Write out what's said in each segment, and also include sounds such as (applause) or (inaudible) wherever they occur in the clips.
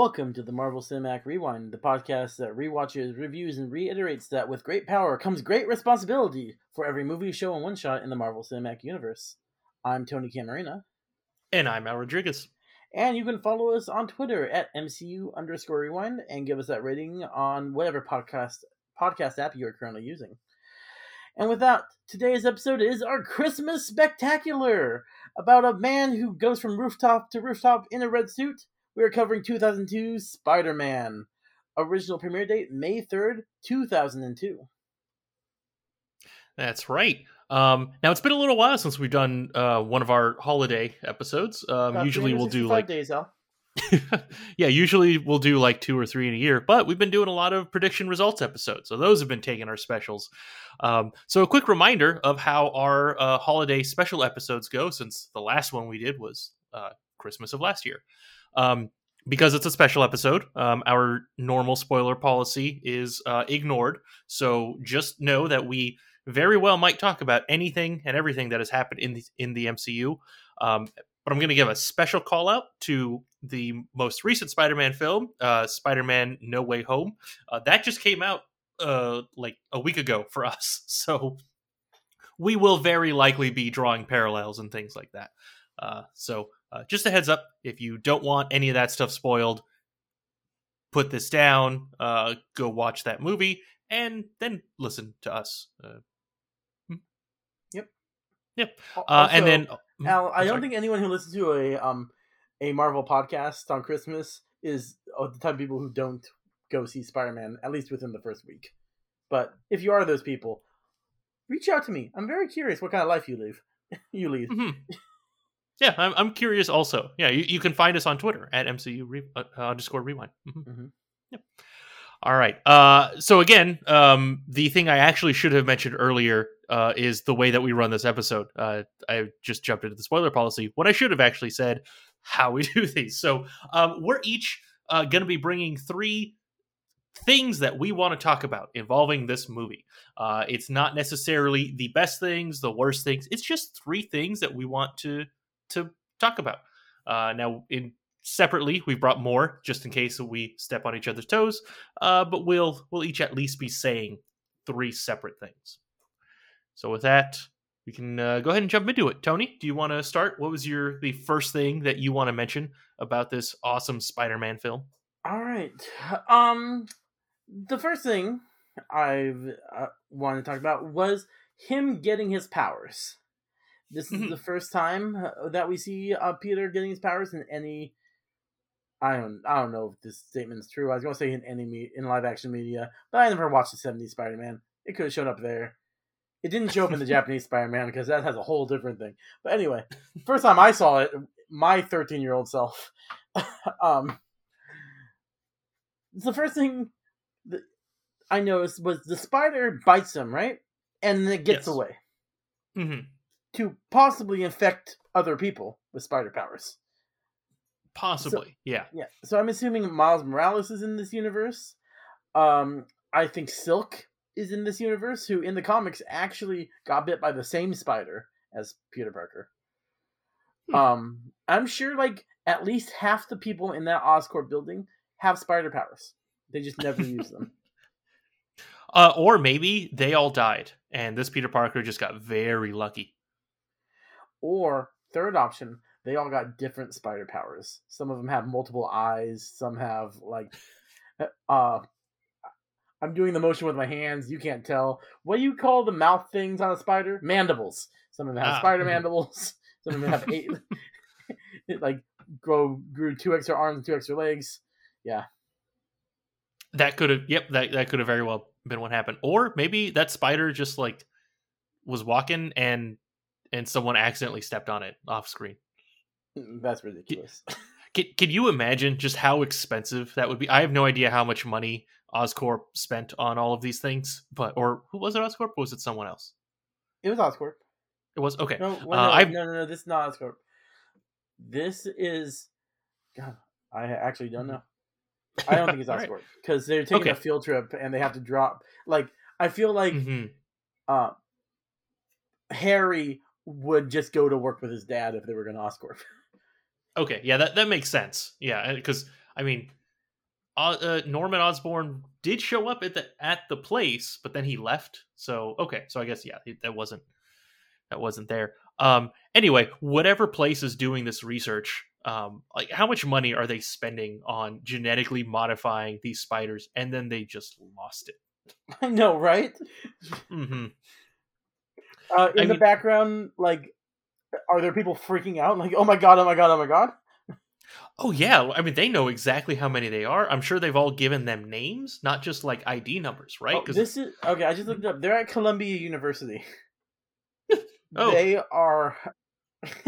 Welcome to the Marvel Cinematic Rewind, the podcast that rewatches, reviews, and reiterates that with great power comes great responsibility for every movie, show, and one shot in the Marvel Cinematic Universe. I'm Tony Camarina. And I'm Al Rodriguez. And you can follow us on Twitter at MCU underscore rewind and give us that rating on whatever podcast podcast app you are currently using. And with that, today's episode is our Christmas spectacular about a man who goes from rooftop to rooftop in a red suit we are covering 2002 Spider Man. Original premiere date May 3rd, 2002. That's right. Um, now it's been a little while since we've done uh, one of our holiday episodes. Um, usually we'll do like days, Al. (laughs) yeah, usually we'll do like two or three in a year, but we've been doing a lot of prediction results episodes, so those have been taking our specials. Um, so a quick reminder of how our uh, holiday special episodes go, since the last one we did was uh, Christmas of last year. Um, because it's a special episode, um, our normal spoiler policy is uh, ignored. So just know that we very well might talk about anything and everything that has happened in the in the MCU. Um, but I'm going to give a special call out to the most recent Spider-Man film, uh, Spider-Man: No Way Home. Uh, that just came out uh, like a week ago for (laughs) us, so we will very likely be drawing parallels and things like that. Uh, so uh, just a heads up if you don't want any of that stuff spoiled, put this down, uh, go watch that movie, and then listen to us. Uh, hmm. yep. Yep. Also, and then hmm, Al, I don't think anyone who listens to a um a Marvel podcast on Christmas is the type of people who don't go see Spider Man at least within the first week. But if you are those people, reach out to me. I'm very curious what kind of life you live. (laughs) you lead. Mm-hmm. Yeah, I'm, I'm curious also. Yeah, you, you can find us on Twitter at MCU re, uh, underscore rewind. Mm-hmm. Mm-hmm. Yep. All right. Uh, so again, um, the thing I actually should have mentioned earlier uh, is the way that we run this episode. Uh, I just jumped into the spoiler policy. What I should have actually said, how we (laughs) do these. So um, we're each uh, going to be bringing three things that we want to talk about involving this movie. Uh, it's not necessarily the best things, the worst things. It's just three things that we want to to talk about. Uh, now, in separately, we've brought more just in case we step on each other's toes. Uh, but we'll we'll each at least be saying three separate things. So with that, we can uh, go ahead and jump into it. Tony, do you want to start? What was your the first thing that you want to mention about this awesome Spider-Man film? All right. Um, the first thing I uh, wanted to talk about was him getting his powers. This is mm-hmm. the first time uh, that we see uh, Peter getting his powers in any. I don't. I don't know if this statement is true. I was going to say in any me- in live action media, but I never watched the '70s Spider-Man. It could have shown up there. It didn't show up in the (laughs) Japanese Spider-Man because that has a whole different thing. But anyway, first time I saw it, my 13-year-old self, (laughs) um, the first thing that I noticed was the spider bites him, right, and then it gets yes. away. Mm-hmm to possibly infect other people with spider powers. Possibly, so, yeah. Yeah. So I'm assuming Miles Morales is in this universe. Um, I think Silk is in this universe, who in the comics actually got bit by the same spider as Peter Parker. Hmm. Um, I'm sure like at least half the people in that Oscorp building have spider powers. They just never (laughs) use them. Uh, or maybe they all died, and this Peter Parker just got very lucky. Or third option, they all got different spider powers. Some of them have multiple eyes. Some have like, (laughs) uh, I'm doing the motion with my hands. You can't tell. What do you call the mouth things on a spider? Mandibles. Some of them have ah. spider mandibles. (laughs) Some of them have (laughs) eight. like grow grew two extra arms and two extra legs. Yeah. That could have. Yep. That that could have very well been what happened. Or maybe that spider just like was walking and and someone accidentally stepped on it off screen. Mm, that's ridiculous. Can, can you imagine just how expensive that would be? I have no idea how much money Oscorp spent on all of these things, but or who was it? Oscorp? Or was it someone else? It was Oscorp. It was okay. No, well, uh, no, no, no, no, This is not Oscorp. This is. God, I actually don't know. I don't think it's (laughs) Oscorp because they're taking okay. a field trip and they have to drop. Like I feel like mm-hmm. uh, Harry would just go to work with his dad if they were going to Oscorp. Okay, yeah, that that makes sense. Yeah, because I mean, uh, uh, Norman Osborn did show up at the at the place, but then he left. So okay, so I guess yeah, that wasn't that wasn't there. Um, anyway, whatever place is doing this research, um, like how much money are they spending on genetically modifying these spiders, and then they just lost it. (laughs) I know, right? Mm-hmm. Uh, in I the mean- background, like, are there people freaking out? Like, oh my god, oh my god, oh my god. Oh yeah, I mean they know exactly how many they are. I'm sure they've all given them names, not just like ID numbers, right? Oh, 'Cause- this is okay. I just looked it up. They're at Columbia University. (laughs) Oh. They are. (laughs)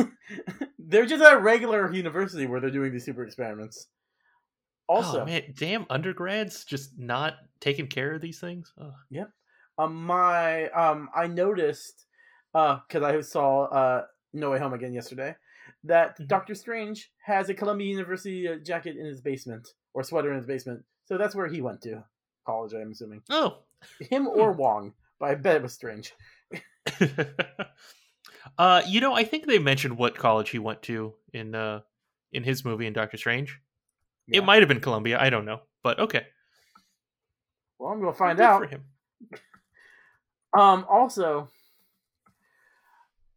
they're just at a regular university where they're doing these super experiments. Also, oh man, damn undergrads just not taking care of these things. Ugh. um, my um, I noticed uh, because I saw uh, No Way Home again yesterday, that Mhm. Doctor Strange has a Columbia University uh, jacket in his basement or sweater in his basement. So that's where he went to college. I'm assuming Oh, him or Wong, but I bet it was Strange. (laughs) uh, you know, I think they mentioned what college he went to in uh in his movie in Doctor Strange. Yeah. It might have been Columbia. I don't know, but okay. Well, I'm gonna find Good out. for him. Um. Also,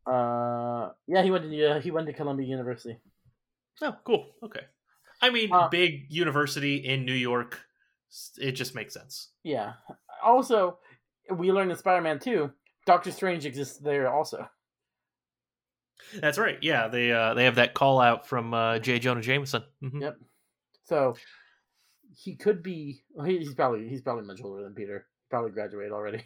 uh, yeah, he went to yeah, he went to Columbia University. Oh, cool. Okay. I mean, Uh, big university in New York. It just makes sense. Yeah. Also, we learned in Spider-Man Two, Doctor Strange exists there also. That's right. Yeah, they uh, they have that call out from uh, J. Jonah Jameson. Mhm. Yep. So he could be. Well, he's probably he's probably much older than Peter. Probably graduated already.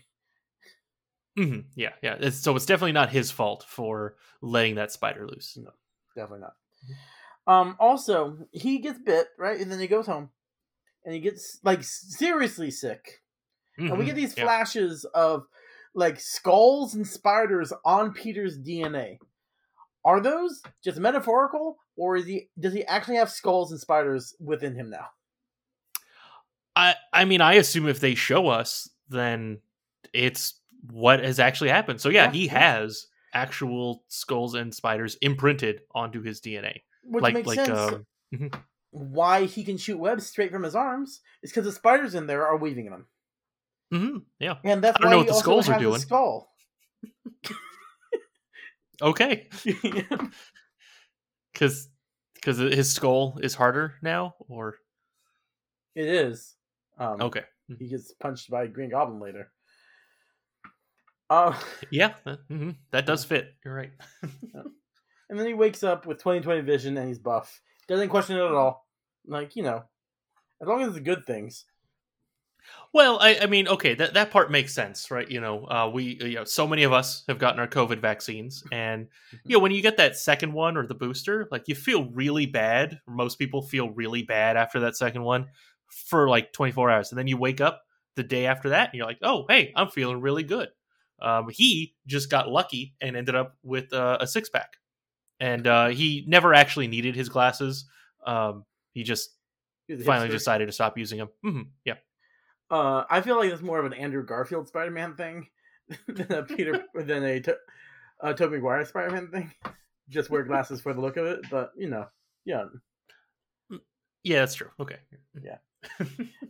Mhm. Yeah, yeah. It's, so it's definitely not his fault for letting that spider loose. No, definitely not. Um. Also, he gets bit right, and then he goes home, and he gets like seriously sick. And we get these Yeah. flashes of like skulls and spiders on Peter's DNA. Are those just metaphorical, or is he does he actually have skulls and spiders within him now? I I mean, I assume if they show us, then it's what has actually happened. So yeah, Yeah, he has actual skulls and spiders imprinted onto his DNA. Which like makes like sense. um, Why he can shoot webs straight from his arms is because the spiders in there are weaving them, Mm-hmm. yeah. and that's I don't why know what the skulls are doing. skull. Okay, (laughs) (laughs) because because his skull is harder now, or it is. Um, okay, He gets punched by a Green Goblin later. Uh, yeah, that, mhm, that does fit. You're right. (laughs) and then he wakes up with 2020 vision and he's buff. Doesn't question it at all. Like, you know, as long as it's good things. Well, I, I mean, okay, that, that part makes sense, right? You know, uh, we, you know, so many of us have gotten our COVID vaccines, (laughs) and you know, when you get that second one or the booster, like you feel really bad. Most people feel really bad after that second one for like 24 hours, and then you wake up the day after that, and you're like, oh, hey, I'm feeling really good. Um, he just got lucky and ended up with uh, a six pack, and uh, he never actually needed his glasses. Um, he just finally hipster. decided to stop using them. hmm yeah. Uh, I feel like it's more of an Andrew Garfield Spider-Man thing (laughs) than a Peter (laughs) than a to- uh, Tobey Maguire Spider-Man thing. Just wear glasses for the look of it, but you know, yeah. Yeah, that's true. Okay. Yeah.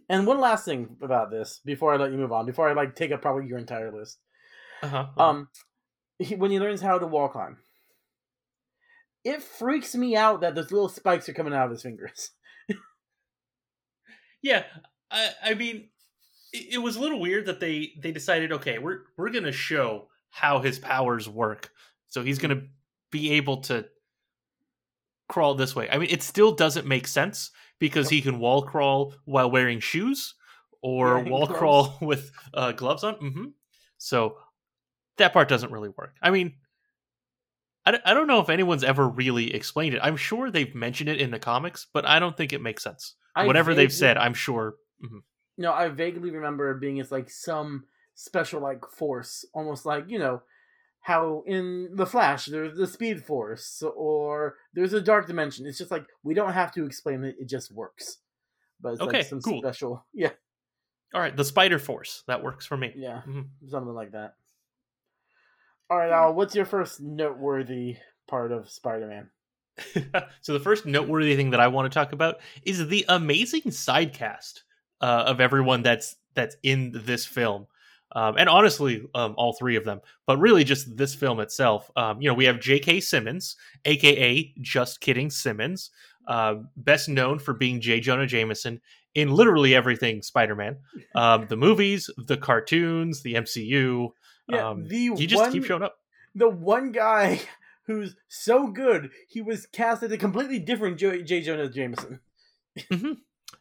and one last thing about this before I let you move on, before I like take up probably your entire list. Uh-huh. Um, he, when he learns how to walk on, it freaks me out that those little spikes are coming out of his fingers. (laughs) yeah, I, I mean, it, it was a little weird that they they decided, okay, we're we're gonna show how his powers work, so he's gonna be able to crawl this way. I mean, it still doesn't make sense because he can wall crawl while wearing shoes or Yeah, wall gloves. crawl (laughs) with uh, gloves on. hmm So that part doesn't really work. I mean. I don't- I don't know if anyone's ever really explained it. I'm sure they've mentioned it in the comics, but I don't think it makes sense. I Whatever they've said, I'm sure. No, I vaguely remember it being it's like some special like force, almost like you know how in the Flash there's the Speed Force or there's a Dark Dimension. It's just like we don't have to explain it; it just works. But it's Okay, like some cool. special, (laughs) yeah, All right, the Spider Force that works for me. yeah, Mhm. something like that. All right, Al, what's your first noteworthy part of Spider-Man? (laughs) so the first noteworthy thing that I want to talk about is the amazing side cast uh, of everyone that's that's in this film. Um, and honestly, um, all three of them, but really just this film itself. Um, you know, we have J.K. Simmons, aka Just Kidding Simmons, uh, best known for being J. Jonah Jameson in literally everything Spider-Man, (laughs) um, the movies, the cartoons, the MCU. Yeah, Um, the he just one, keeps showing up. the one guy (laughs) who's so good, he was cast as a completely different J. J. Jonah Jameson. (laughs) hmm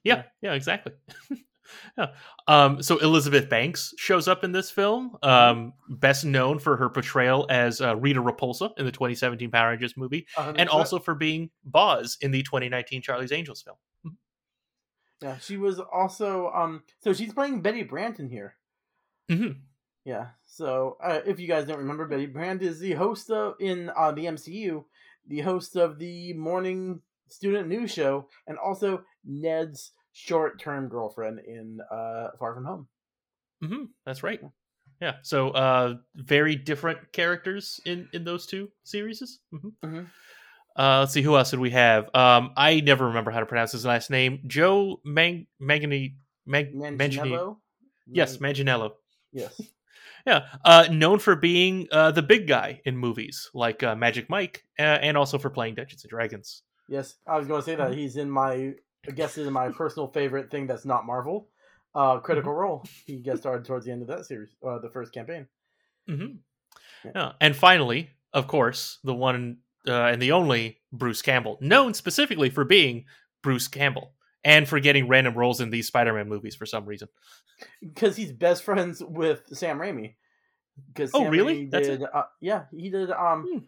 Yeah, yeah, exactly. (laughs) yeah. Um, so Elizabeth Banks shows up in this film, um, best known for her portrayal as uh, Rita Repulsa in the 2017 Power Rangers movie, and 100%. also for being Boz in the 2019 Charlie's Angels film. yeah, she was also um. So she's playing Betty Brant in here. hmm Yeah. So uh, if you guys don't remember, Betty Brant is the host of in uh, the MCU, the host of the morning student news show, and also Ned's short-term girlfriend in uh, Far From Home. hmm That's right. Yeah. So uh, very different characters in in those two series. hmm Mhm. Uh, let's see who else did we have. Um, I never remember how to pronounce his last name. Joe Mang Mangani Mang. Manganiello? Yes, Man- Manganiello. yes. Yeah, uh, known for being uh, the big guy in movies like uh, Magic Mike, uh, and also for playing Dungeons and Dragons. Yes, I was going to say that he's in my, I guess, is my personal favorite thing that's not Marvel, uh, Critical Role. He gets started towards the end of that series, uh, the first campaign. hmm Yeah. Yeah. And finally, of course, the one uh, and the only Bruce Campbell, known specifically for being Bruce Campbell and for getting random roles in these Spider-Man movies for some reason. because he's best friends with Sam Raimi. Because Oh, Sam really? Raimi That's did, uh, yeah, he did. Um, Hmm.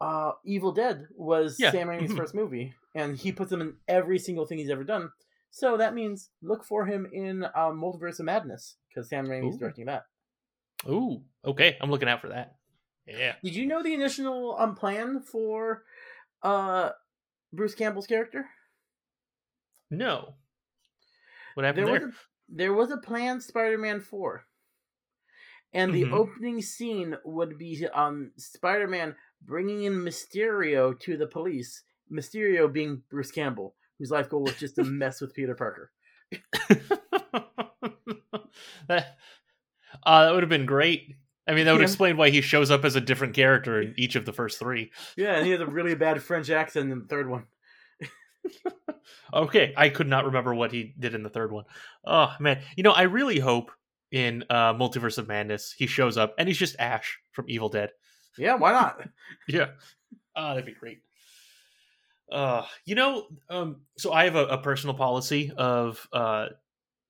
uh, Evil Dead was Yeah. Sam Raimi's Mhm. first movie, and he puts him in every single thing he's ever done. So that means look for him in uh, Multiverse of Madness because Sam Raimi's Ooh. directing that. Ooh, okay, I'm looking out for that. Yeah. Did you know the initial um plan for uh Bruce Campbell's character? No. What happened There there? was a there was a planned Spider-Man four, and the Mhm. opening scene would be um Spider-Man bringing in Mysterio to the police. Mysterio being Bruce Campbell, whose life goal was just to (laughs) mess with Peter Parker. (laughs) that, uh, that would have been great. I mean, that would Yeah. explain why he shows up as a different character in each of the first three. Yeah, and he has a really bad French accent in the third one. Okay, I could not remember what he did in the third one. Oh man, you know, I really hope in uh, Multiverse of Madness he shows up and he's just Ash from Evil Dead. Yeah, why not? (laughs) (laughs) Yeah, ah, that'd be great. Uh, you know, um, so I have a, a personal policy of uh,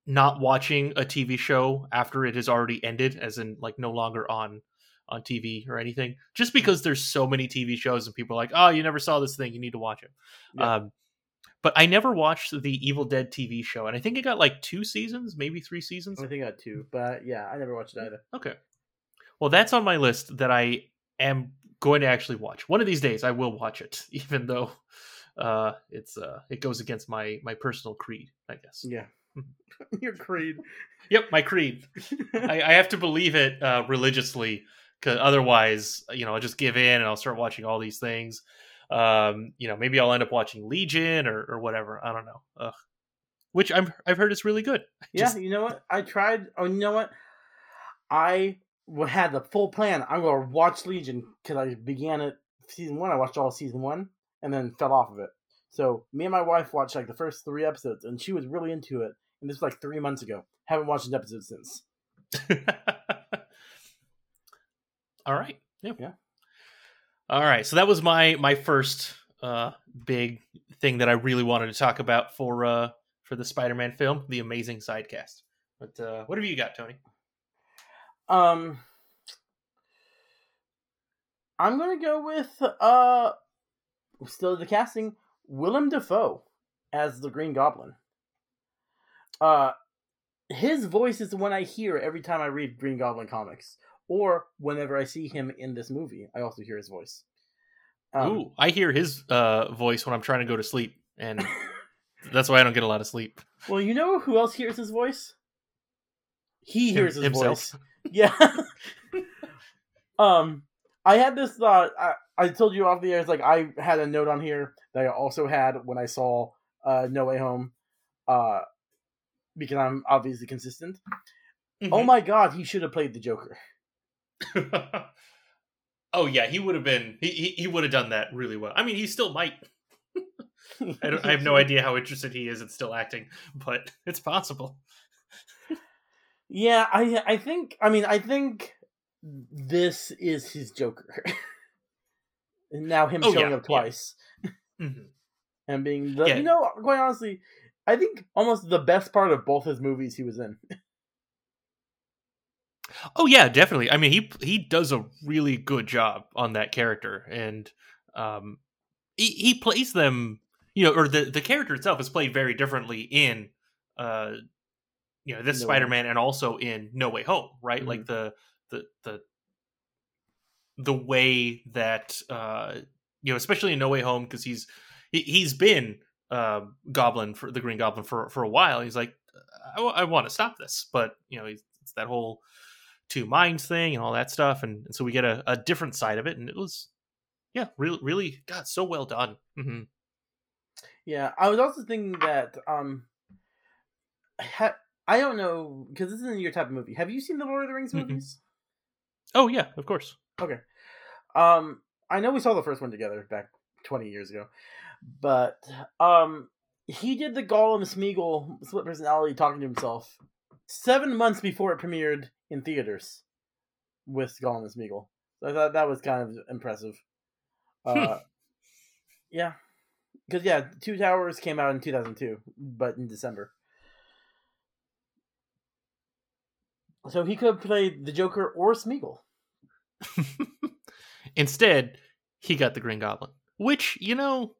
not watching a TV show after it has already ended, as in like no longer on on TV or anything, just because there's so many TV shows and people are like, oh, you never saw this thing, you need to watch it. Yeah. Um, but I never watched the Evil Dead TV show, and I think it got like two seasons, maybe three seasons. I think I got two, but yeah, I never watched it either. Okay. Well, that's on my list that I am going to actually watch. One of these days I will watch it, (laughs) even though uh it's uh it goes against my my personal creed, I guess. Yeah, (laughs) your creed. Yep, my creed. I, I have to believe it uh religiously cuz otherwise, you know, I'll just give in and I'll start watching all these things. Um, you know, maybe I'll end up watching Legion or or whatever. I don't know. Ugh. Which I'm I've heard is really good. (laughs) I Yeah, you know what? I tried. Oh, you know what? I had the full plan. I'm to watch Legion because I began it season one. I watched all of season one and then fell off of it. So me and my wife watched like the first three episodes, and she was really into it. And this was like three months ago. Haven't watched an episode since. (laughs) All right. Yeah. Yeah. All right. So that was my my first uh big thing that I really wanted to talk about for uh for the Spider-Man film, the amazing sidecast. But uh what have you got, Tony? Um, I'm gonna go with uh, still the casting Willem Dafoe as the Green Goblin. Uh, his voice is the one I hear every time I read Green Goblin comics, or whenever I see him in this movie. I also hear his voice. Um, Ooh, I hear his uh voice when I'm trying to go to sleep and (laughs) that's why I don't get a lot of sleep. Well, you know who else hears his voice? He hears his himself. voice. Yeah. (laughs) um, I had this thought. I, I told you off the air. It's like I had a note on here that I also had when I saw uh, No Way Home, uh, because I'm obviously consistent. Mm-hmm. Oh my god, he should have played the Joker. (laughs) oh yeah, he would have been. He he, he would have done that really well. I mean, he still might. (laughs) I, don't, I have no idea how interested he is in still acting, but (laughs) it's possible. Yeah, I I think. I mean, I think this is his Joker. and now him Oh, showing yeah, up twice Mhm. and being the Yeah. you know quite honestly, I think almost the best part of both his movies he was in. Oh yeah, definitely. I mean, he he does a really good job on that character, and um, he he plays them. You know, or the the character itself is played very differently in, uh, you know, this No Spider Man, and also in No Way Home, right? Mhm. Like the the the the way that uh, you know, especially in No Way Home, because he's he, he's been uh, Goblin for the Green Goblin for for a while. He's like, I, want to stop this, but you know, he's, it's that whole two minds thing and all that stuff, and, and so we get a, a different side of it, and it was, yeah, really, really, God, so well done. hmm Yeah, I was also thinking that um, ha- I don't know because this isn't your type of movie. Have you seen the Lord of the Rings movies? Oh yeah, of course. Okay. Um, I know we saw the first one together back twenty years ago, but um, he did the Gollum Smeagol split personality talking to himself seven months before it premiered in theaters with Gollum and Smeagol. So I thought that was kind of impressive. Uh, yeah, because yeah, Two Towers came out in two thousand two, but in December. So he could have played the Joker or Smeagol. (laughs) Instead, he got the Green Goblin, which you know,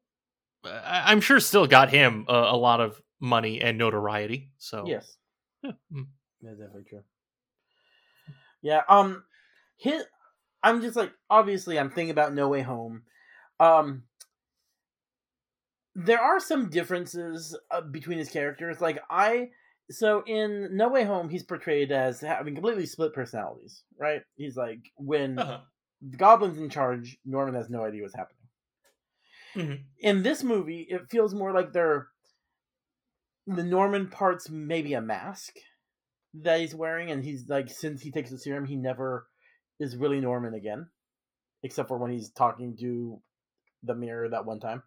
I- I'm sure still got him a, a lot of money and notoriety. So Yes. yeah. Mm. That's definitely true. Yeah, um his I'm just like obviously I'm thinking about No Way Home. Um there are some differences uh, between his characters. Like I so in No Way Home he's portrayed as having completely split personalities, right? He's like when Uh-huh. the goblin's in charge, Norman has no idea what's happening. Mhm. In this movie, it feels more like they're the Norman part's maybe a mask that he's wearing, and he's like since he takes the serum, he never is really Norman again, except for when he's talking to the mirror that one time.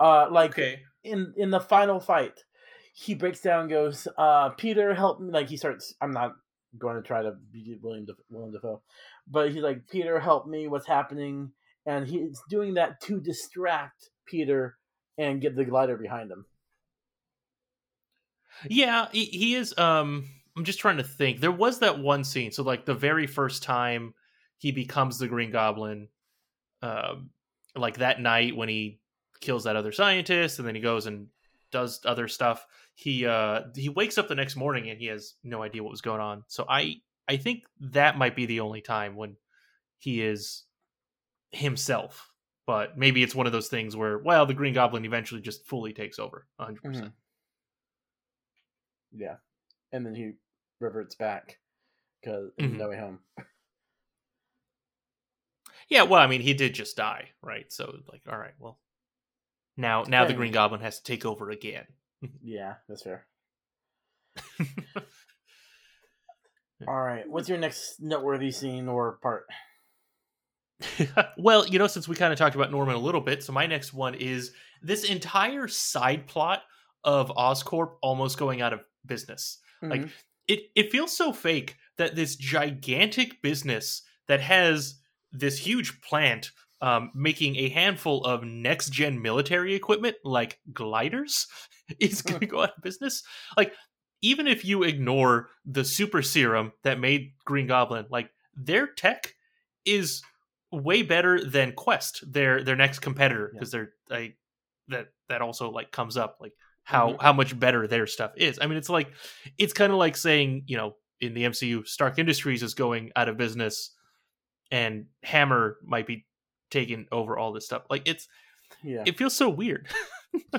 Uh, like Okay. in in the final fight, he breaks down, and goes, uh, "Peter, help me!" Like he starts. I'm not going to try to be William Def- William Dafoe, but he's like, "Peter, help me! What's happening?" And he's doing that to distract Peter and get the glider behind him. Yeah, he, he is. Um, I'm just trying to think. There was that one scene. So, like the very first time he becomes the Green Goblin, um, like that night when he kills that other scientist, and then he goes and does other stuff. He uh he wakes up the next morning and he has no idea what was going on. So I I think that might be the only time when he is himself. But maybe it's one of those things where, well, the Green Goblin eventually just fully takes over 100%. percent Yeah, and then he reverts back because Mhm. No Way Home. (laughs) Yeah, well, I mean, he did just die, right? So, like, all right, well, now now the Green Goblin has to take over again. (laughs) Yeah, that's fair. (laughs) All right, what's your next noteworthy scene or part? well, you know, since we kind of talked about Norman a little bit, so my next one is this entire side plot of Oscorp almost going out of business. Like, Mhm. it it feels so fake that this gigantic business that has this huge plant um, making a handful of next gen military equipment like gliders (laughs) is going to go out of business. Like even if you ignore the super serum that made Green Goblin, like their tech is way better than Quest, their their next competitor, Yeah. because they're I, that that also like comes up like how Mhm. how much better their stuff is. I mean, it's like it's kind of like saying you know in the MCU, Stark Industries is going out of business, and Hammer might be taking over all this stuff. Like it's yeah. it feels so weird. (laughs) Uh,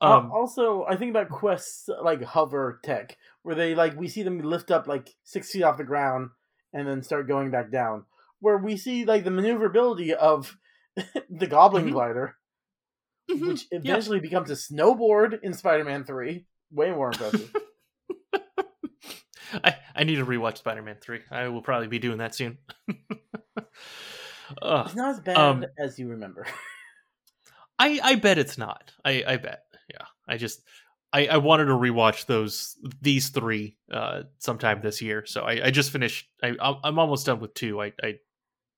um, also, I think about Quest's like hover tech, where they like we see them lift up like six feet off the ground and then start going back down. Where we see like the maneuverability of (laughs) the Goblin Mhm. glider, Mhm. which Yeah. eventually becomes a snowboard in Spider-Man Three. Way more impressive. (laughs) I, I need to rewatch Spider Man 3. I will probably be doing that soon. Ugh. (laughs) it's not as bad Um, as you remember. (laughs) I, I bet it's not. I, I bet. Yeah. I just I, I wanted to rewatch those these three uh sometime this year. So I, I just finished I I'm I'm almost done with two. I, I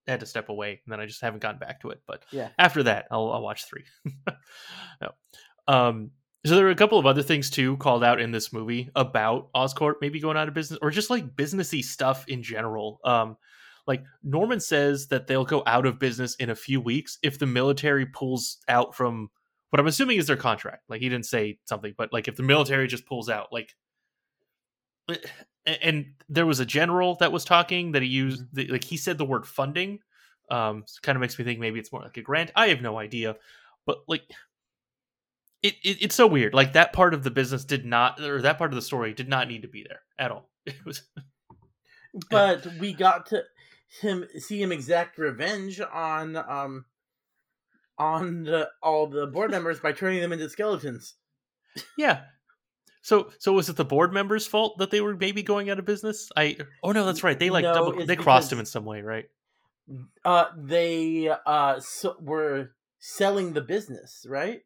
had to step away and then I just haven't gotten back to it. But Yeah. after that I'll I'll watch three. (laughs) no. Um so there were a couple of other things too called out in this movie about Oscorp maybe going out of business or just like businessy stuff in general. Um like Norman says that they'll go out of business in a few weeks if the military pulls out from what I'm assuming is their contract. Like he didn't say something, but like if the military just pulls out, like and there was a general that was talking that he used the, like he said the word funding um kind of makes me think maybe it's more like a grant. I have no idea. But like it, it it's so weird. Like that part of the business did not or that part of the story did not need to be there at all. (laughs) It was but we got to him see him exact revenge on um on the, all the board members by turning them into skeletons. yeah so so was it the board members fault that they were maybe going out of business i oh no that's right they like No, double they crossed him in some way right Uh, they uh so, were selling the business, right?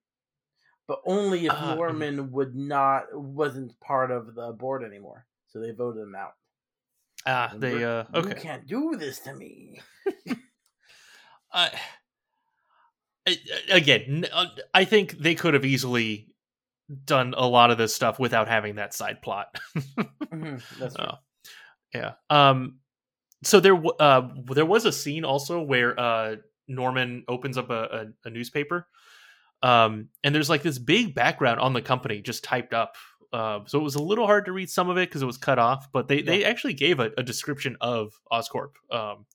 But only if Uh. Norman would not wasn't part of the board anymore, so they voted him out. ah they uh You okay can't do this to me. (laughs) I, I- again, uh, I think they could have easily done a lot of this stuff without having that side plot. (laughs) Mhm, That's true. Oh, yeah. Um. So there, w- uh, there was a scene also where uh Norman opens up a, a, a newspaper, um, and there's like this big background on the company just typed up. Uh, so it was a little hard to read some of it because it was cut off, but they, they actually gave a, a description of Oscorp. Um,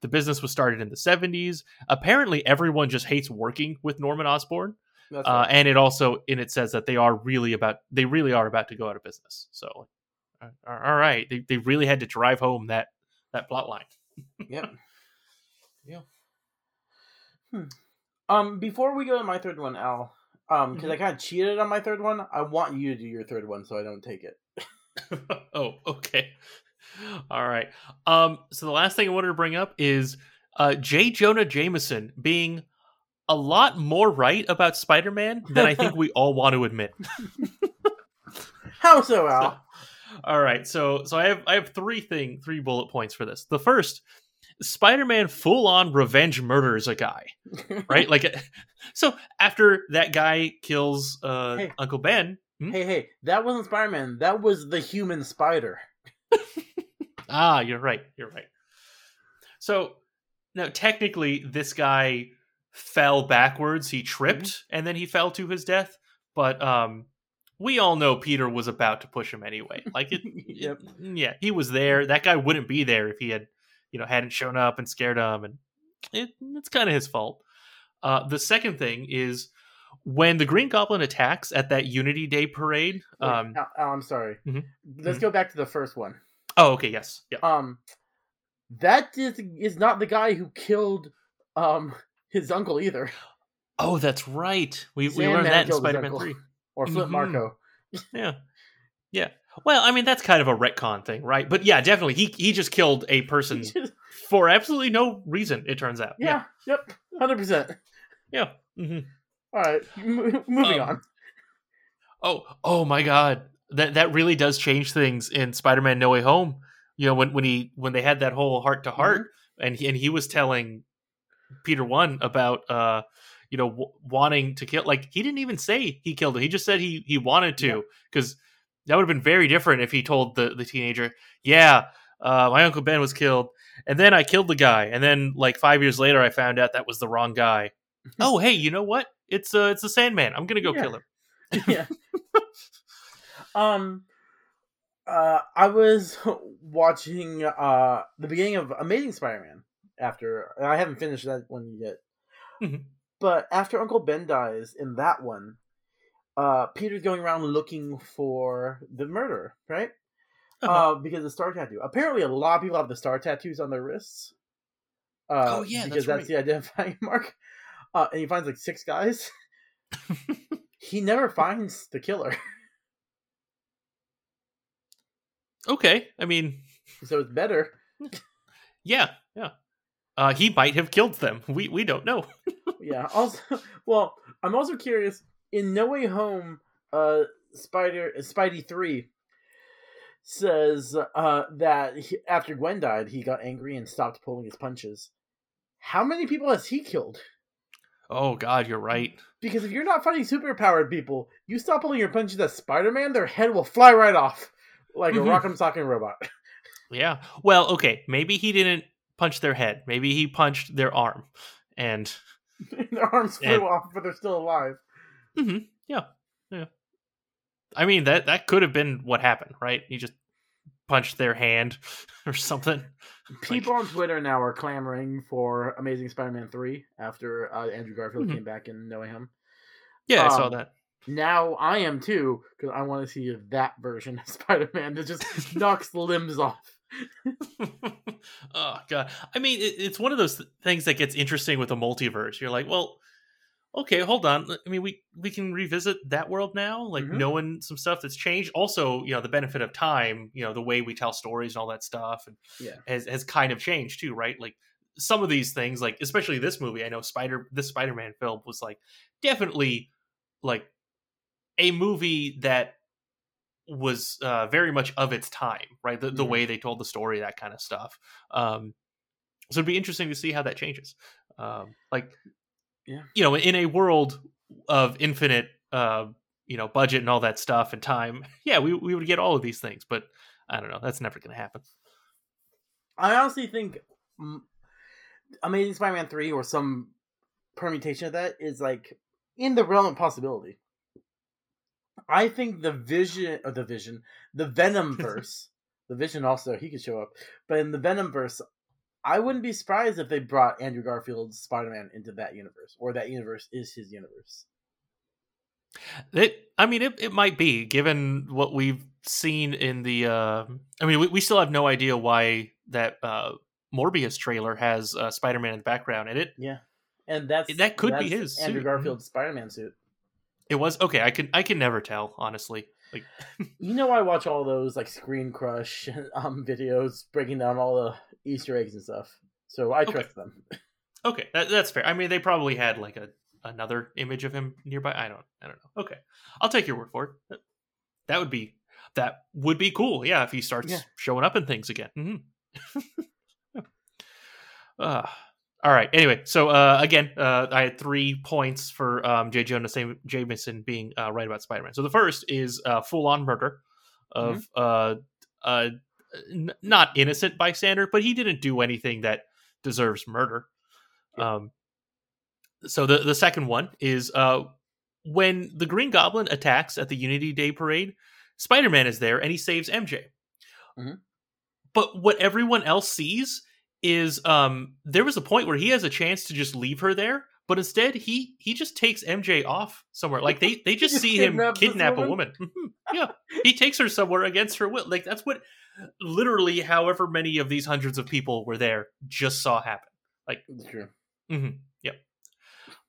the business was started in the 70s. Apparently, everyone just hates working with Norman Osborn uh, and it also and it says that they are really about they really are about to go out of business so all right they, they really had to drive home that that plot line Yep. (laughs) Yeah. Hmm. Um, before we go to my third one, Al, um, because Mhm. I kind of cheated on my third one, I want you to do your third one so I don't take it. (laughs) oh okay all right um so the last thing i wanted to bring up is uh j jonah jameson being a lot more right about spider-man than i think (laughs) we all want to admit (laughs) How so, Al? All right, so so I have I have three thing three bullet points for this. The first, Spider-Man full on revenge murders a guy, (laughs) right? like, so after that guy kills uh, Hey. Uncle Ben, Hmm? hey, hey, that wasn't Spider Man. That was the human spider. ah, you're right, you're right. So now technically, this guy fell backwards. He tripped and then he fell to his death. But um, we all know Peter was about to push him anyway. Like it, (laughs) Yep. it- yeah, he was there. That guy wouldn't be there if he had, you know, hadn't shown up and scared him, and it, it's kind of his fault. Uh, the second thing is when the Green Goblin attacks at that Unity Day parade. Wait, Um, Al, Al, I'm sorry. Mhm. Let's Mhm. go back to the first one. oh, okay, yes, yeah. Um, that is is not the guy who killed um his uncle either, Oh, that's right. We we learned that in Spider Man. Three. or Flint Mhm. Marko. Yeah, yeah. Well, I mean that's kind of a retcon thing, right? But yeah, definitely he he just killed a (laughs) person for absolutely no reason. It turns out. yeah. Yep. Hundred percent. Yeah. hmm All right. M- moving Um, on. Oh, oh my God! That that really does change things in Spider-Man: No Way Home. You know, when when he when they had that whole heart to heart, and he, and he was telling Peter One about uh, you know, w- wanting to kill. Like he didn't even say he killed him. He just said he he wanted to because that would have been very different if he told the the teenager, "Yeah, uh, my uncle Ben was killed, and then I killed the guy, and then like five years later, I found out that was the wrong guy." oh, hey, you know what? It's uh, it's the Sandman. I'm gonna go Yeah. kill him. (laughs) yeah. um uh I was (laughs) watching uh the beginning of Amazing Spider-Man after I haven't finished that one yet. Mhm. But after Uncle Ben dies in that one, uh Peter's going around looking for the murderer, right? uh, because the star tattoo. Apparently, a lot of people have the star tattoos on their wrists. Uh, Oh, yeah, because that's that's, the (laughs) identifying mark. Uh, and he finds like six guys. (laughs) he never finds the killer, (laughs) okay, I mean, so it's better. yeah, yeah. Uh, he might have killed them. We we don't know. (laughs) yeah. Also, (laughs) well, I'm also curious. In No Way Home, uh, Spider Spidey three says uh, that he, after Gwen died, he got angry and stopped pulling his punches. How many people has he killed? Oh God, you're right. Because if you're not fighting superpowered people, you stop pulling your punches at Spider Man, their head will fly right off like Mhm. a rock'em sock'em robot. (laughs) Yeah. Well, okay. Maybe he didn't punch their head. Maybe he punched their arm. And (laughs) their arms flew And- off, but they're still alive. Mhm, yeah, yeah. I mean that that could have been what happened, right? He just punched their hand (laughs) or something. People on Twitter now are clamoring for Amazing Spider-Man three after uh, Andrew Garfield Mhm. came back and No Way Home. Yeah, I saw Um, that. Now I am too because I want to see that version of (laughs) Spider-Man that just knocks limbs off. (laughs) oh god. I mean, it, it's one of those th- things that gets interesting with the multiverse. You're like, well, okay, hold on. I mean, we we can revisit that world now, like Mhm. knowing some stuff that's changed. Also, you know, the benefit of time, you know, the way we tell stories and all that stuff, and Yeah. has has kind of changed too, right? Like some of these things, like especially this movie. I know Spider this Spider Man film was like definitely like a movie that was uh, very much of its time, right? The, the Mhm. way they told the story, that kind of stuff. Um, so it'd be interesting to see how that changes. Um, like, Yeah. you know, in a world of infinite, uh, you know, budget and all that stuff and time, (laughs) yeah, we we would get all of these things, but I don't know, that's never going to happen. I honestly think Amazing Spider-Man three or some permutation of that is like in the realm of possibility. I think the vision or the vision, the Venom verse, the Vision also he could show up, but in the Venom verse, I wouldn't be surprised if they brought Andrew Garfield's Spider-Man into that universe, or that universe is his universe. It, I mean, it, it might be given what we've seen in the. Uh, I mean, we, we still have no idea why that uh, Morbius trailer has uh, Spider Man in the background in it. Yeah, and that's That could be his Andrew suit, Garfield's Spider-Man suit. It was okay. I can I can never tell honestly. Like, (laughs) You know, I watch all those like Screen Crush (laughs) um videos breaking down all the Easter eggs and stuff, so I Okay. trust them. okay, that, that's fair. I mean, they probably had like a another image of him nearby. I don't I don't know. Okay, I'll take your word for it. That- would be that would be cool. Yeah, if he starts Yeah. showing up in things again. (laughs) hmm uh, all right. Anyway, so uh, again, uh, I had three points for um, J. Jonah Jameson being uh, right about Spider Man. So the first is uh, full on murder of uh, uh, n- not innocent bystander, but he didn't do anything that deserves murder. Um, so the the second one is uh, when the Green Goblin attacks at the Unity Day parade, Spider Man is there and he saves MJ. Mhm. But what everyone else sees is um, there was a point where he has a chance to just leave her there, but instead he he just takes MJ off somewhere. Like they they just see (laughs) him kidnap a woman. (laughs) Mhm. yeah, he takes her somewhere against her will. Like that's what literally however many of these hundreds of people were there just saw happen. It's true. hmm Yep.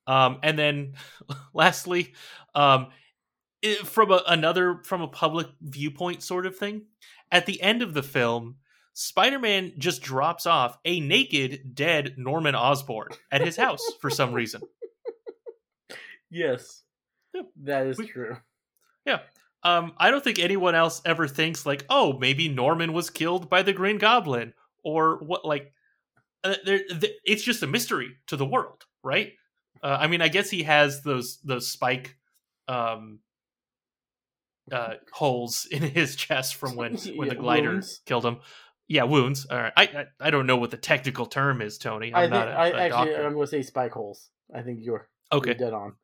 Um, and then, (laughs) lastly, um, from a, another from a public viewpoint sort of thing, at the end of the film, Spider-Man just drops off a naked, dead Norman Osborn at his house for some reason. Yes, Yeah. that is We- true. Yeah. Um, I don't think anyone else ever thinks like, oh, maybe Norman was killed by the Green Goblin or what. Like, uh, it's just a mystery to the world, right? Uh, I mean, I guess he has those those spike um, uh, holes in his chest from when when the (laughs) glider killed him. Yeah, wounds. All right. I, I I don't know what the technical term is, Tony. I'm I think not a, I a actually doctor. I'm going to say spike holes. I think you're, you're okay. dead on.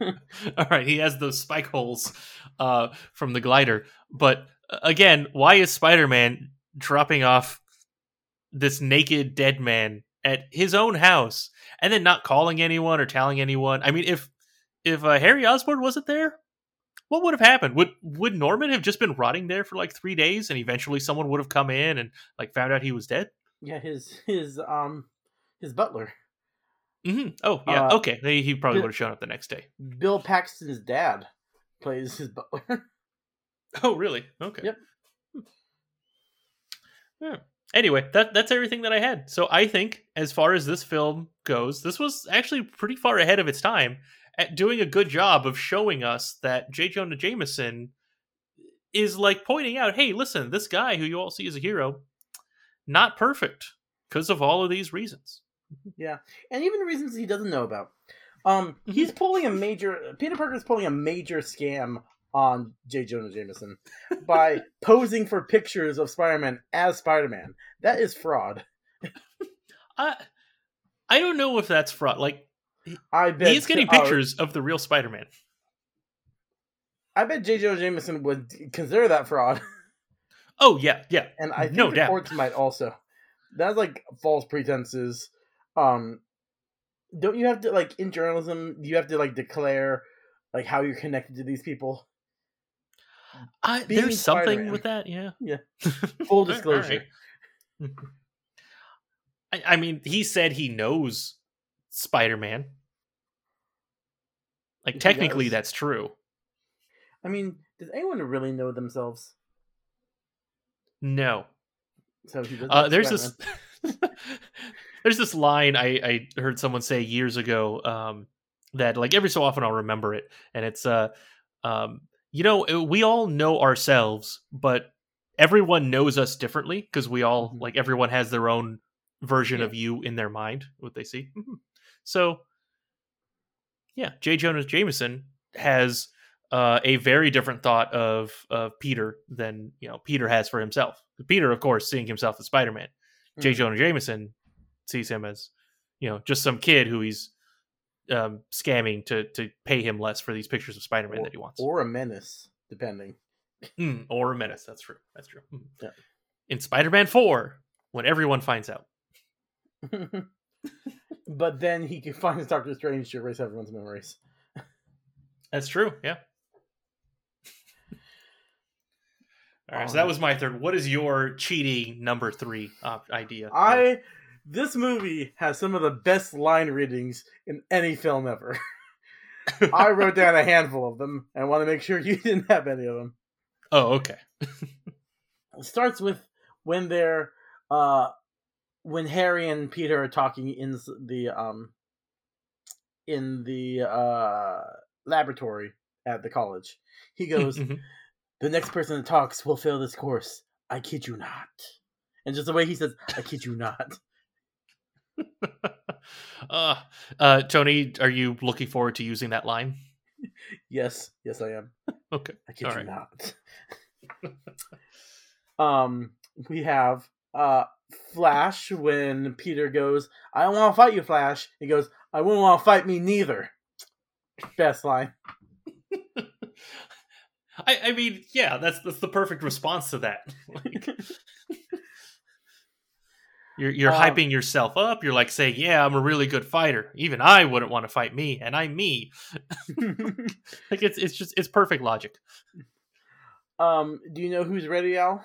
(laughs) All right, he has those spike holes uh, from the glider. But uh, again, why is Spider Man dropping off this naked dead man at his own house and then not calling anyone or telling anyone? I mean, if if uh, Harry Osborn wasn't there, what would have happened? Would would Norman have just been rotting there for like three days, and eventually someone would have come in and like found out he was dead? Yeah, his his um his butler, Mm-hmm. Oh yeah, Uh, okay. He, he probably would have shown up the next day. Bill Paxton's dad, plays his butler. (laughs) Oh really? Okay. Yep. Yeah. Anyway, that that's everything that I had. So I think, as far as this film goes, this was actually pretty far ahead of its time at doing a good job of showing us that J. Jonah Jameson is like pointing out, hey, listen, this guy who you all see as a hero, not perfect because of all of these reasons. Yeah, and even reasons he doesn't know about. Um, he's pulling a major. Peter Parker's pulling a major scam on J. Jonah Jameson (laughs) by posing for pictures of Spider-Man as Spider-Man. That is fraud. (laughs) I I don't know if that's fraud. Like I bet he's getting uh, pictures of the real Spider-Man. I bet J.J. Jameson would consider that fraud, (laughs) Oh yeah, yeah. and I think No the doubt. courts might also. That's like false pretenses. Um, don't you have to like in journalism? You have to like declare like how you're connected to these people. I, Being there's something Spider-Man. with that, yeah. Yeah. (laughs) Full disclosure. right. (laughs) I, I mean, he said he knows Spider Man. Like technically, that's true. I mean, does anyone really know themselves? No, So he uh, there's this. Spider-Man. (laughs) there's this line I, I heard someone say years ago um, that like every so often I'll remember it, and it's uh, um, you know, uh, we all know ourselves, but everyone knows us differently because we all Mhm. like everyone has their own version Yeah. of you in their mind, what they see. So, yeah, J. Jonah Jameson has uh, a very different thought of of Peter than you know Peter has for himself. Peter, of course, seeing himself as Spider Man. J. Mhm. Jonah Jameson sees him as, you know, just some kid who he's um, scamming to to pay him less for these pictures of Spider Man that he wants, or a menace, depending. Mm, or a menace. That's true. That's true. Mm. Yeah. In Spider Man Four, when everyone finds out, (laughs) but then he can find Doctor Strange to erase everyone's memories. that's true. Yeah. (laughs) All right, so Um, that was my third. What is your cheating number three uh, idea? I this movie has some of the best line readings in any film ever. (laughs) I wrote down a handful of them and want to make sure you (laughs) didn't have any of them. oh, okay. It starts with when they're uh when Harry and Peter are talking in the um in the uh laboratory at the college. He (laughs) goes, Mhm. "The next person that talks will fail this course. I kid you not." And just the way he says, "I kid you not." (laughs) uh, uh, Tony, are you looking forward to using that line? Yes, yes, I am. (laughs) Okay. I kid All you right. not. um, we have uh Flash when Peter goes, "I don't want to fight you, Flash." He goes, "I wouldn't want to fight me neither." Best line. (laughs) I, I mean, yeah, that's that's the perfect response to that. (laughs) Like, (laughs) you're you're Um, hyping yourself up. You're like saying, "Yeah, I'm a really good fighter. Even I wouldn't want to fight me, and I'm me." Like it's it's just it's perfect logic. um, do you know who's ready, Al?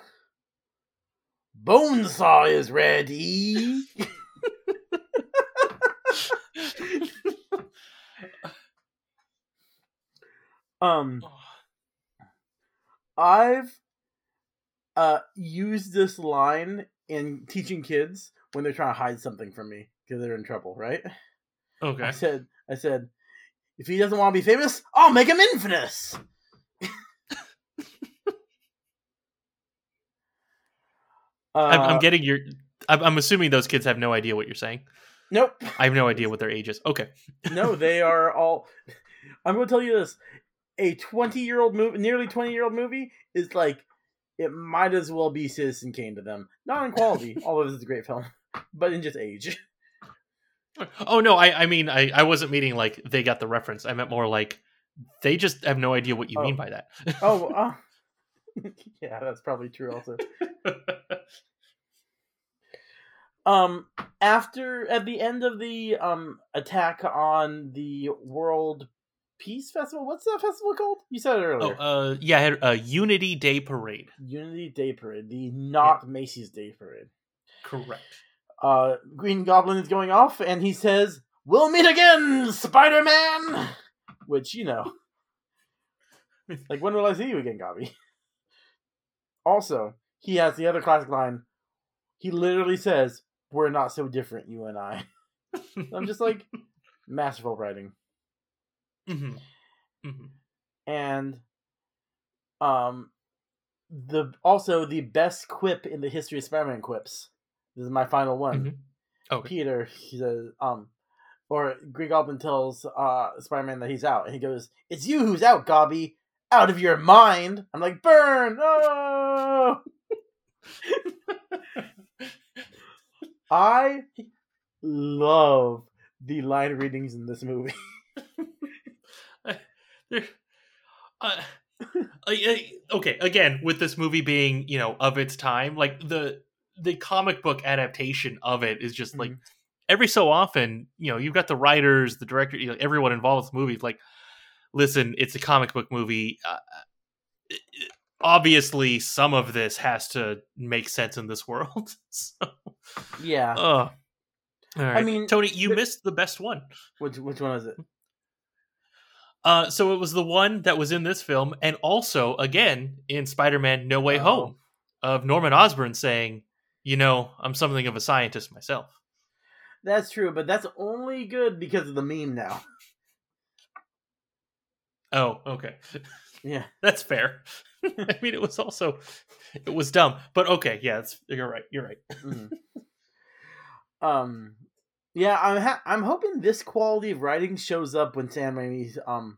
Bonesaw is ready. um, I've uh used this line in teaching kids when they're trying to hide something from me because they're in trouble, right? Okay. I said, I said, if he doesn't want to be famous, I'll make him infamous. Uh, I'm, I'm getting your. I'm, I'm assuming those kids have no idea what you're saying. nope. I have no idea what their age is. Okay. (laughs) No, they are all. I'm going to tell you this: a 20 year old movie, nearly 20 year old movie, is like it might as well be Citizen Kane to them. Not in quality, (laughs) although this is a great film, but in just age. Oh no, I I mean I I wasn't meaning like they got the reference. I meant more like they just have no idea what you Oh. mean by that. Oh, (laughs) uh, yeah, that's probably true. Also, um, after at the end of the um attack on the world Peace Festival. What's that festival called? You said it Oh, earlier. uh, yeah, a Unity Day Parade. Unity Day Parade, the not Macy's Day Parade. Correct. Uh, Green Goblin is going off, and he says, "We'll meet again, Spider Man." Which you know, (laughs) like when will I see you again, Gobby? Also, he has the other classic line. He literally says, "We're not so different, you and I." (laughs) I'm just like, (laughs) masterful writing. hmm hmm and um the also the best quip in the history of Spider-Man quips. This is my final one. Mhm. Okay. Peter, he says, um, or Green Goblin tells uh Spider-Man that he's out, and he goes, "It's you who's out, Gobby, out of your mind." I'm like, "Burn!" Oh, (laughs) I love the line readings in this movie. (laughs) Uh, okay, again, with this movie being you know of its time, like the the comic book adaptation of it is just like Mhm. every so often, you know, you've got the writers, the director, you know, everyone involved with the movie. Like, listen, it's a comic book movie. Uh, it- obviously, some of this has to make sense in this world. (laughs) so, yeah. uh, all right. mean, Tony, you the- missed the best one. Which which one was it? Uh, so it was the one that was in this film, and also again in Spider-Man: No Way Oh. Home, of Norman Osborn saying, "You know, I'm something of a scientist myself." That's true, but that's only good because of the meme now. Oh, okay, (laughs) Yeah. (laughs) that's fair. (laughs) I mean, it was also it was dumb, but okay, yeah, it's, you're right. You're right. Mhm. (laughs) um, yeah, I'm ha- I'm hoping this quality of writing shows up when Sam Raimi um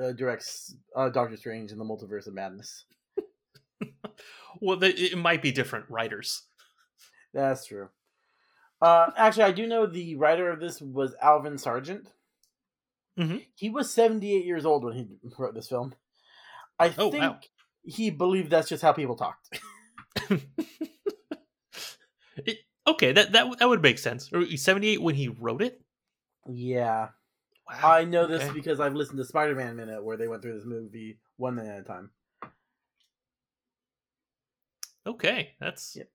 uh, directs uh, Doctor Strange in the Multiverse of Madness. Well, it might be different writers. That's true. Uh, actually, I do know the writer of this was Alvin Sargent. Mhm. He was 78 years old when he wrote this film. I Oh, think wow. he believed that's just how people talked. (laughs) It, okay, that that that would make sense. 78 when he wrote it. yeah. Wow. I know this okay. because I've listened to Spider Man Minute where they went through this movie one minute at a time. Okay, that's Yep.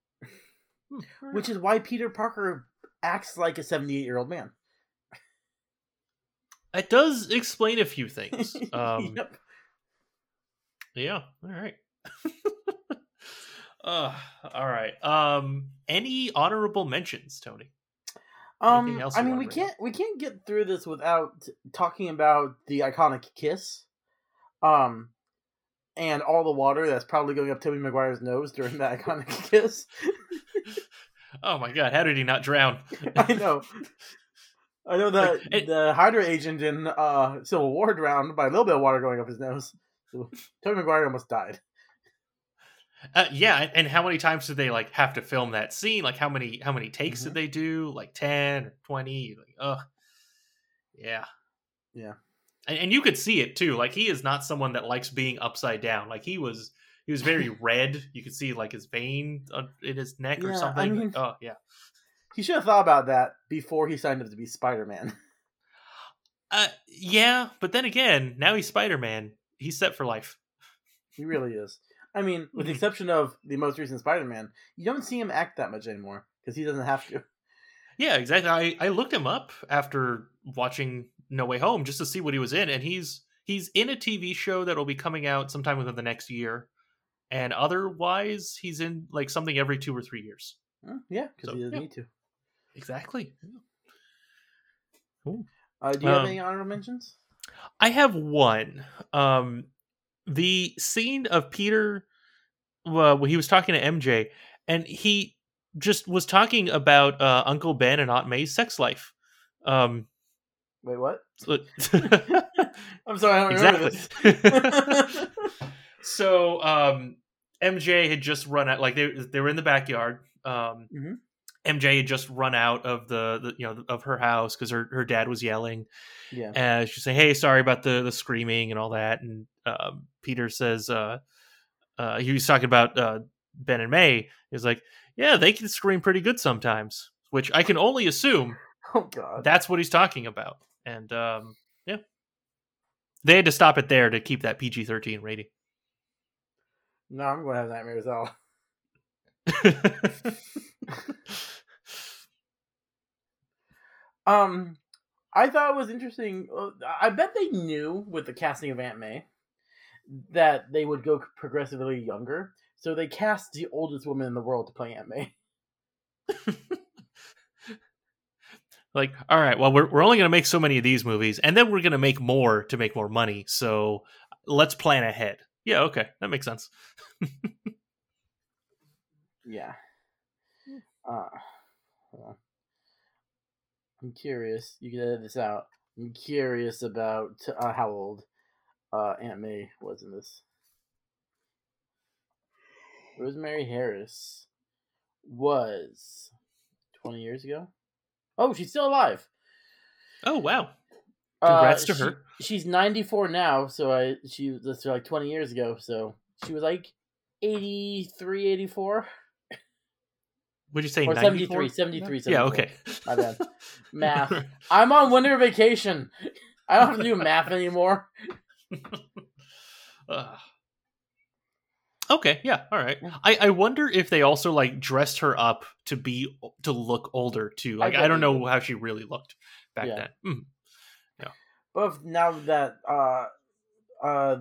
Hmm, (laughs) Which is why Peter Parker acts like a 78 year old man. It does explain a few things. (laughs) Um, yep. Yeah. All right. uh, (laughs) all right. Um, any honorable mentions, Tony? Um, else I mean, we can't we can't get through this without talking about the iconic kiss, um, and all the water that's probably going up Tobey Maguire's nose during that (laughs) iconic kiss. (laughs) Oh my God! How did he not drown? I know. I know that Like, it- the Hydra agent in uh, Civil War drowned by a little bit of water going up his nose. So, (laughs) Tobey Maguire almost died. Uh, yeah, and- how many times did they like have to film that scene? Like how many how many takes Mhm. did they do? Like ten or twenty? Like, ugh. Yeah. Yeah. And, and you could see it too. Like he is not someone that likes being upside down. Like he was he was very (laughs) red. You could see like his vein in his neck Yeah, or I something. mean- oh yeah. He should have thought about that before he signed up to be Spider Man. Uh, yeah, but then again, now he's Spider Man. He's set for life. he really is. I mean, with the Mhm. exception of the most recent Spider Man, you don't see him act that much anymore because he doesn't have to. Yeah, exactly. I, I looked him up after watching No Way Home just to see what he was in, and he's he's in a TV show that will be coming out sometime within the next year, and otherwise he's in like something every two or three years. Yeah, because So, he doesn't yeah. need to. Exactly. Uh, do you have Um, any honorable mentions? I have one. Um, the scene of Peter uh, when he was talking to MJ, and he just was talking about uh, Uncle Ben and Aunt May's sex life. Um, Wait, what? so- (laughs) I'm sorry, I don't remember this. (laughs) (laughs) so um, MJ had just run out, like they they were in the backyard. Um, Mhm. MJ had just run out of the, the you know of her house because her, her dad was yelling, yeah. and she's saying, "Hey, sorry about the the screaming and all that." And um, Peter says, uh, uh, he was talking about uh, Ben and May. He's like, "Yeah, they can scream pretty good sometimes," which I can only assume (laughs) Oh God. that's what he's talking about. And um, yeah, They had to stop it there to keep that PG thirteen rating. No, I'm going to have nightmares all. (laughs) (laughs) um, I thought it was interesting. uh, I bet they knew with the casting of Aunt May that they would go progressively younger, so they cast the oldest woman in the world to play Aunt May. (laughs) like, all right, well, we're we're only going to make so many of these movies, and then we're going to make more to make more money. So let's plan ahead. Yeah, okay, that makes sense. (laughs) Yeah. (sighs) Uh. I'm curious. You can edit this out. I'm curious about uh, how old uh, Aunt May was in this. Rosemary Harris was 20 years ago. Oh, she's still alive. Oh wow! Congrats Uh, to she- her. She's 94 now, so I she that's like 20 years ago. So she was like 83, 84, Would you say or 94? 73, 73, 74. Yeah, okay. My bad. (laughs) Math. I'm on winter vacation. I don't have to do (laughs) math anymore. (laughs) Ugh. okay, yeah, all right. I, I wonder if they also like dressed her up to be to look older too. Like I, bet don't know how she really looked back Yeah. then. Mm. But now that uh, uh,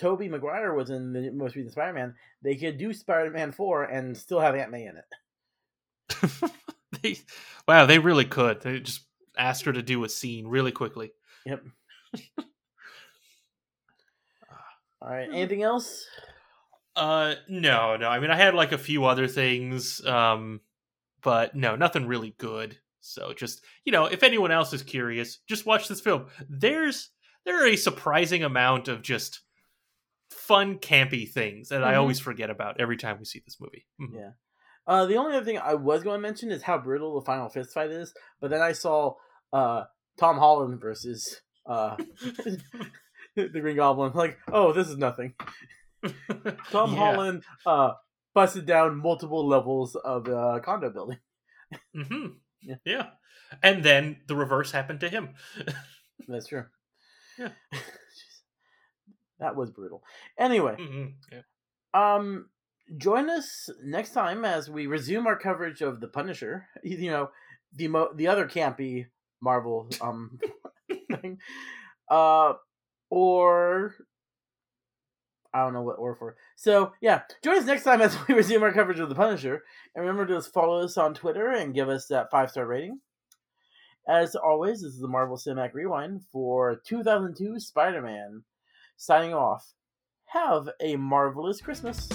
Tobey Maguire was in the most recent Spider-Man, they could do Spider-Man Four and still have Aunt May in it. (laughs) they, wow, they really could. They just asked her to do a scene really quickly. Yep. (laughs) All right. Anything else? Uh, no, no. I mean, I had like a few other things, um, but no, nothing really good. So just you know, if anyone else is curious, just watch this film. There's there are a surprising amount of just fun, campy things that I Mhm. always forget about every time we see this movie. Mhm. Yeah. Uh, the only other thing I was going to mention is how brutal the final fist fight is. But then I saw uh, Tom Holland versus uh, (laughs) the Green Goblin. Like, oh, this is nothing. (laughs) Tom Yeah. Holland uh, busted down multiple levels of uh, condo building. Mhm. Yeah. yeah, and then the reverse happened to him. (laughs) That's true. Yeah. that was brutal. Anyway, Mhm. Yeah. um, join us next time as we resume our coverage of the Punisher. (laughs) You know, the mo- the other campy Marvel um (laughs) thing, uh, or I don't know what or for. So yeah, join us next time as (laughs) we resume our coverage of the Punisher. And remember to just follow us on Twitter and give us that five star rating. As always, this is the Marvel Cinematic Rewind for 2002 Spider Man. Signing off. Have a marvelous Christmas.